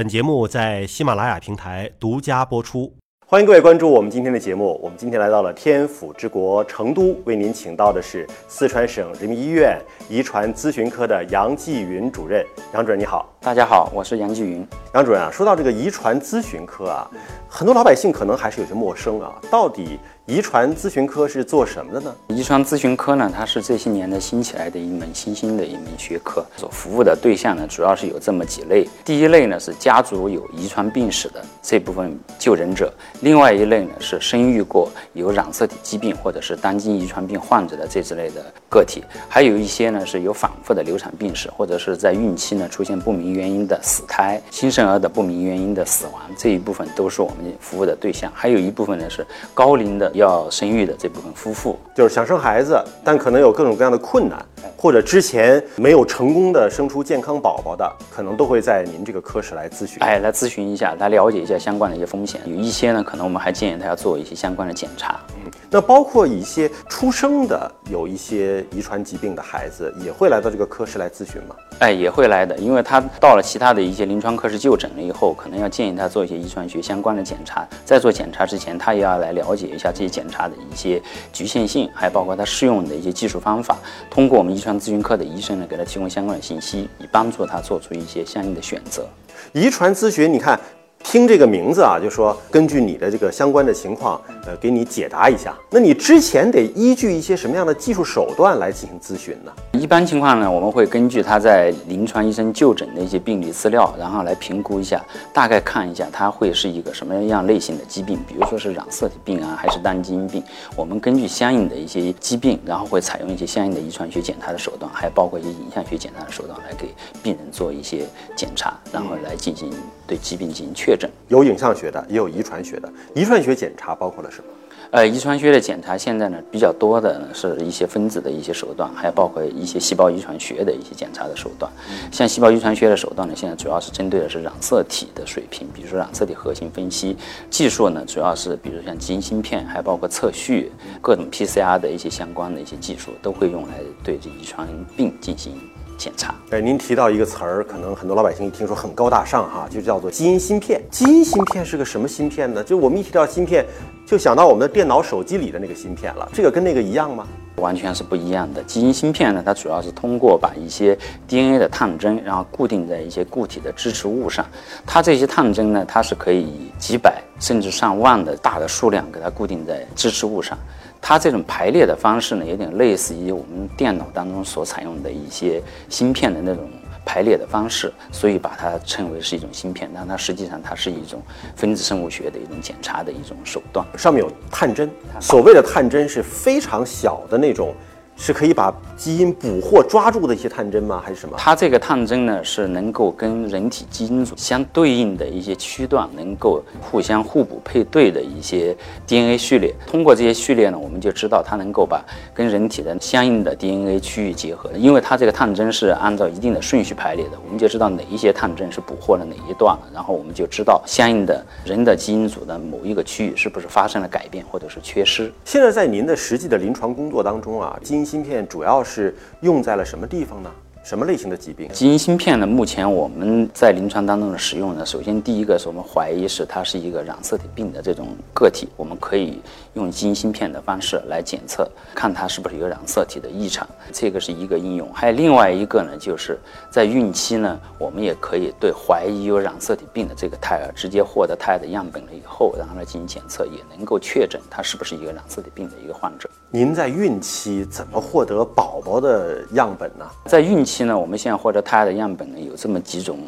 本节目在喜马拉雅平台独家播出。欢迎各位关注我们今天的节目。我们今天来到了天府之国成都，为您请到的是四川省人民医院遗传咨询科的杨继云主任。杨主任你好，大家好，我是杨继云。杨主任啊，说到这个遗传咨询科啊，很多老百姓可能还是有些陌生啊，到底？遗传咨询科是做什么的呢？遗传咨询科呢，它是这些年的新起来的一门新兴的一门学科，所服务的对象呢，主要是有这么几类。第一类呢是家族有遗传病史的这部分就诊者，另外一类呢是生育过有染色体疾病或者是单基因遗传病患者的这之类的个体，还有一些呢是有反复的流产病史，或者是在孕期呢出现不明原因的死胎、新生儿的不明原因的死亡，这一部分都是我们服务的对象。还有一部分呢是高龄的。要生育的这部分夫妇，就是想生孩子，但可能有各种各样的困难，或者之前没有成功的生出健康宝宝的，可能都会在您这个科室来咨询。哎，来咨询一下，来了解一下相关的一些风险。有一些呢，可能我们还建议他要做一些相关的检查。嗯，那包括一些出生的有一些遗传疾病的孩子，也会来到这个科室来咨询吗？哎，也会来的，因为他到了其他的一些临床科室就诊了以后，可能要建议他做一些遗传学相关的检查。在做检查之前，他也要来了解一下这些检查的一些局限性，还包括他适用的一些技术方法。通过我们遗传咨询科的医生呢，给他提供相关的信息，以帮助他做出一些相应的选择。遗传咨询，你看。听这个名字啊，就说根据你的这个相关的情况，呃，给你解答一下。那你之前得依据一些什么样的技术手段来进行咨询呢？一般情况呢，我们会根据他在临床医生就诊的一些病理资料，然后来评估一下，大概看一下他会是一个什么样类型的疾病，比如说是染色体病啊，还是单基因病。我们根据相应的一些疾病，然后会采用一些相应的遗传学检查的手段，还包括一些影像学检查的手段，来给病人做一些检查，然后来进行对疾病进行确。确诊有影像学的，也有遗传学的。遗传学检查包括了什么？呃，遗传学的检查现在呢比较多的呢是一些分子的一些手段，还包括一些细胞遗传学的一些检查的手段。像细胞遗传学的手段呢，现在主要是针对的是染色体的水平，比如说染色体核心分析技术呢，主要是比如像基因芯片，还包括测序各种 PCR 的一些相关的一些技术，都会用来对这遗传病进行。检查。哎，您提到一个词儿，可能很多老百姓一听说很高大上哈，就叫做基因芯片。基因芯片是个什么芯片呢？就我们一提到芯片，就想到我们的电脑、手机里的那个芯片了。这个跟那个一样吗？完全是不一样的。基因芯片呢，它主要是通过把一些 DNA 的探针，然后固定在一些固体的支持物上。它这些探针呢，它是可以几百甚至上万的大的数量给它固定在支持物上。它这种排列的方式呢，有点类似于我们电脑当中所采用的一些芯片的那种排列的方式，所以把它称为是一种芯片。但它实际上它是一种分子生物学的一种检查的一种手段。上面有探针，所谓的探针是非常小的那种。是可以把基因捕获抓住的一些探针吗？还是什么？它这个探针呢，是能够跟人体基因组相对应的一些区段，能够互相互补配对的一些 DNA 序列。通过这些序列呢，我们就知道它能够把跟人体的相应的 DNA 区域结合。因为它这个探针是按照一定的顺序排列的，我们就知道哪一些探针是捕获了哪一段了，然后我们就知道相应的人的基因组的某一个区域是不是发生了改变或者是缺失。现在在您的实际的临床工作当中啊，基因。芯片主要是用在了什么地方呢？什么类型的疾病？基因芯片呢？目前我们在临床当中的使用呢，首先第一个是我们怀疑是它是一个染色体病的这种个体，我们可以用基因芯片的方式来检测，看它是不是有染色体的异常，这个是一个应用。还有另外一个呢，就是在孕期呢，我们也可以对怀疑有染色体病的这个胎儿，直接获得胎儿的样本了以后，然后来进行检测，也能够确诊它是不是一个染色体病的一个患者。您在孕期怎么获得宝宝的样本呢？在孕期呢，我们现在获得胎儿的样本呢，有这么几种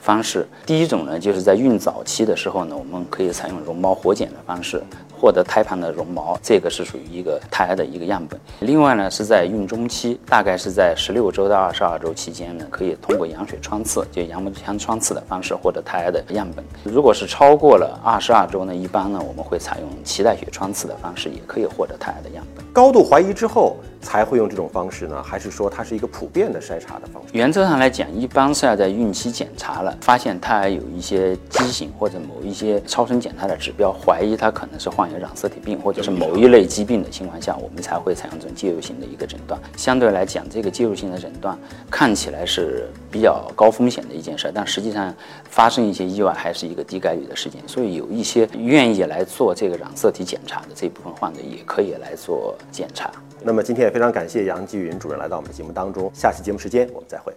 方式。第一种呢，就是在孕早期的时候呢，我们可以采用绒毛活检的方式。获得胎盘的绒毛，这个是属于一个胎儿的一个样本。另外呢，是在孕中期，大概是在十六周到二十二周期间呢，可以通过羊水穿刺，就羊膜腔穿刺的方式获得胎儿的样本。如果是超过了二十二周呢，一般呢我们会采用脐带血穿刺的方式，也可以获得胎儿的样本。高度怀疑之后才会用这种方式呢，还是说它是一个普遍的筛查的方式？原则上来讲，一般是要在孕期检查了，发现胎儿有一些畸形或者某一些超声检查的指标，怀疑它可能是患。患有染色体病或者是某一类疾病的情况下，我们才会采用这种介入性的一个诊断。相对来讲，这个介入性的诊断看起来是比较高风险的一件事，但实际上发生一些意外还是一个低概率的事件。所以有一些愿意来做这个染色体检查的这部分患者，也可以来做检查。那么今天也非常感谢杨继云主任来到我们的节目当中，下期节目时间我们再会。